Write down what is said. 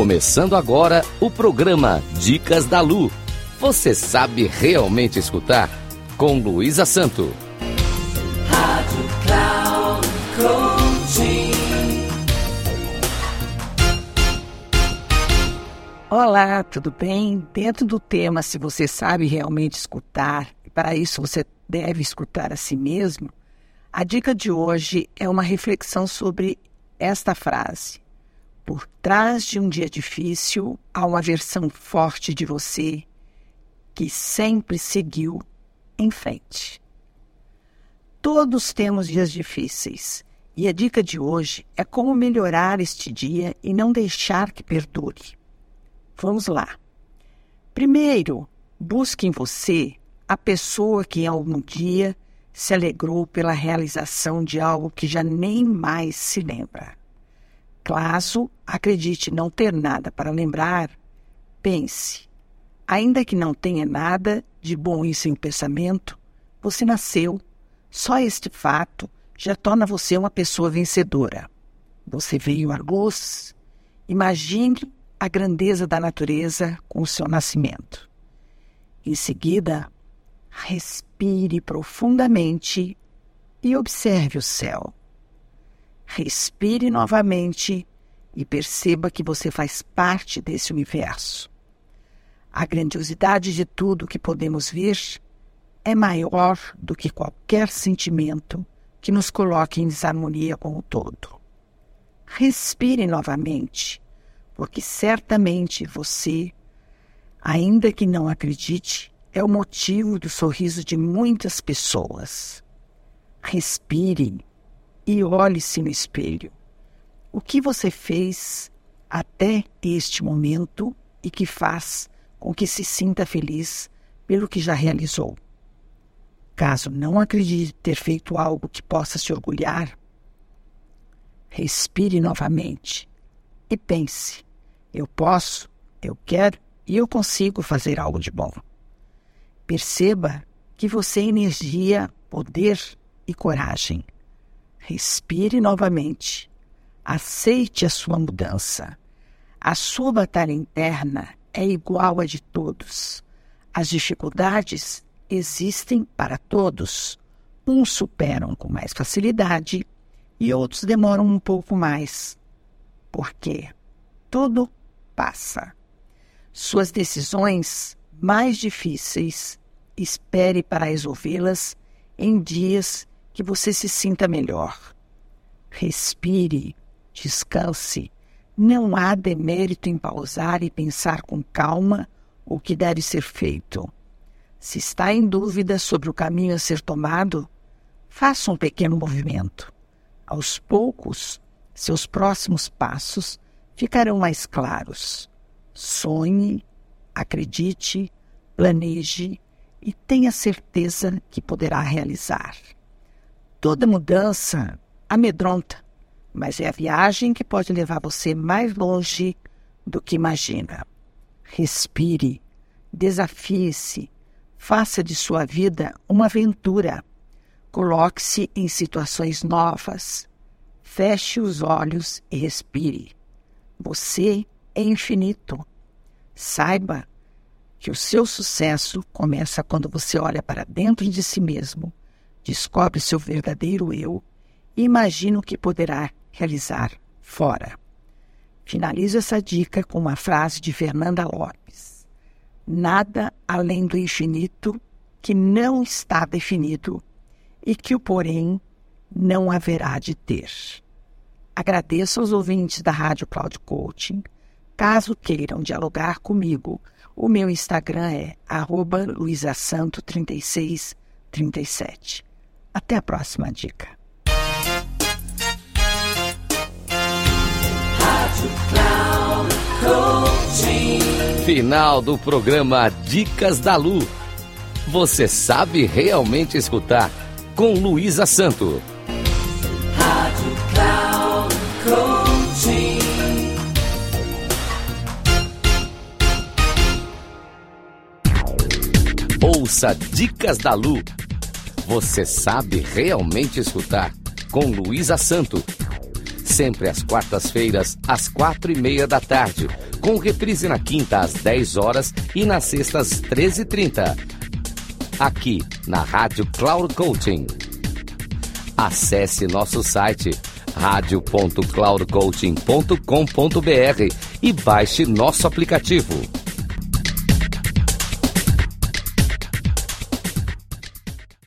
Começando agora o programa Dicas da Lu. Você sabe realmente escutar? Com Luísa Santo. Rádio Cloud. Olá, tudo bem? Dentro do tema, se você sabe realmente escutar, para isso você deve escutar a si mesmo, a dica de hoje é uma reflexão sobre esta frase. Por trás de um dia difícil, há uma versão forte de você que sempre seguiu em frente. Todos temos dias difíceis e a dica de hoje é como melhorar este dia e não deixar que perdure. Vamos lá. Primeiro, busque em você a pessoa que em algum dia se alegrou pela realização de algo que já nem mais se lembra. Caso acredite não ter nada para lembrar, pense. Ainda que não tenha nada de bom em seu pensamento, você nasceu. Só este fato já torna você uma pessoa vencedora. Você veio à luz. Imagine a grandeza da natureza com o seu nascimento. Em seguida, respire profundamente e observe o céu. Respire novamente e perceba que você faz parte desse universo. A grandiosidade de tudo que podemos ver é maior do que qualquer sentimento que nos coloque em desarmonia com o todo. Respire novamente, porque certamente você, ainda que não acredite, é o motivo do sorriso de muitas pessoas. Respire e olhe-se no espelho. O que você fez até este momento e que faz com que se sinta feliz pelo que já realizou. Caso não acredite ter feito algo que possa se orgulhar, respire novamente e pense: eu posso, eu quero e eu consigo fazer algo de bom. Perceba que você é energia, poder e coragem. Respire novamente. Aceite a sua mudança. A sua batalha interna é igual à de todos. As dificuldades existem para todos. Uns superam com mais facilidade e outros demoram um pouco mais. Por quê? Tudo passa. Suas decisões mais difíceis, espere para resolvê-las em dias que você se sinta melhor. Respire, descanse. Não há demérito em pausar e pensar com calma o que deve ser feito. Se está em dúvida sobre o caminho a ser tomado, faça um pequeno movimento. Aos poucos, seus próximos passos ficarão mais claros. Sonhe, acredite, planeje e tenha certeza que poderá realizar. Toda mudança amedronta, mas é a viagem que pode levar você mais longe do que imagina. Respire, desafie-se, faça de sua vida uma aventura. Coloque-se em situações novas. Feche os olhos e respire. Você é infinito. Saiba que o seu sucesso começa quando você olha para dentro de si mesmo descobre seu verdadeiro eu e imagina o que poderá realizar fora. Finalizo essa dica com uma frase de Fernanda Lopes: Nada além do infinito que não está definido e que o porém não haverá de ter. Agradeço aos ouvintes da Rádio Cloud Coaching. Caso queiram dialogar comigo, o meu Instagram é luisasanto3637. Até a próxima dica. Final do programa Dicas da Lu. Você sabe realmente escutar com Luísa Santo. Ouça Dicas da Lu você sabe realmente escutar com Luísa Santo sempre às quartas-feiras, às quatro e meia da tarde, com reprise na quinta às 10 horas e na sexta às 13h30. Aqui na Rádio Cloud Coaching. Acesse nosso site radio.cloudcoaching.com.br e baixe nosso aplicativo.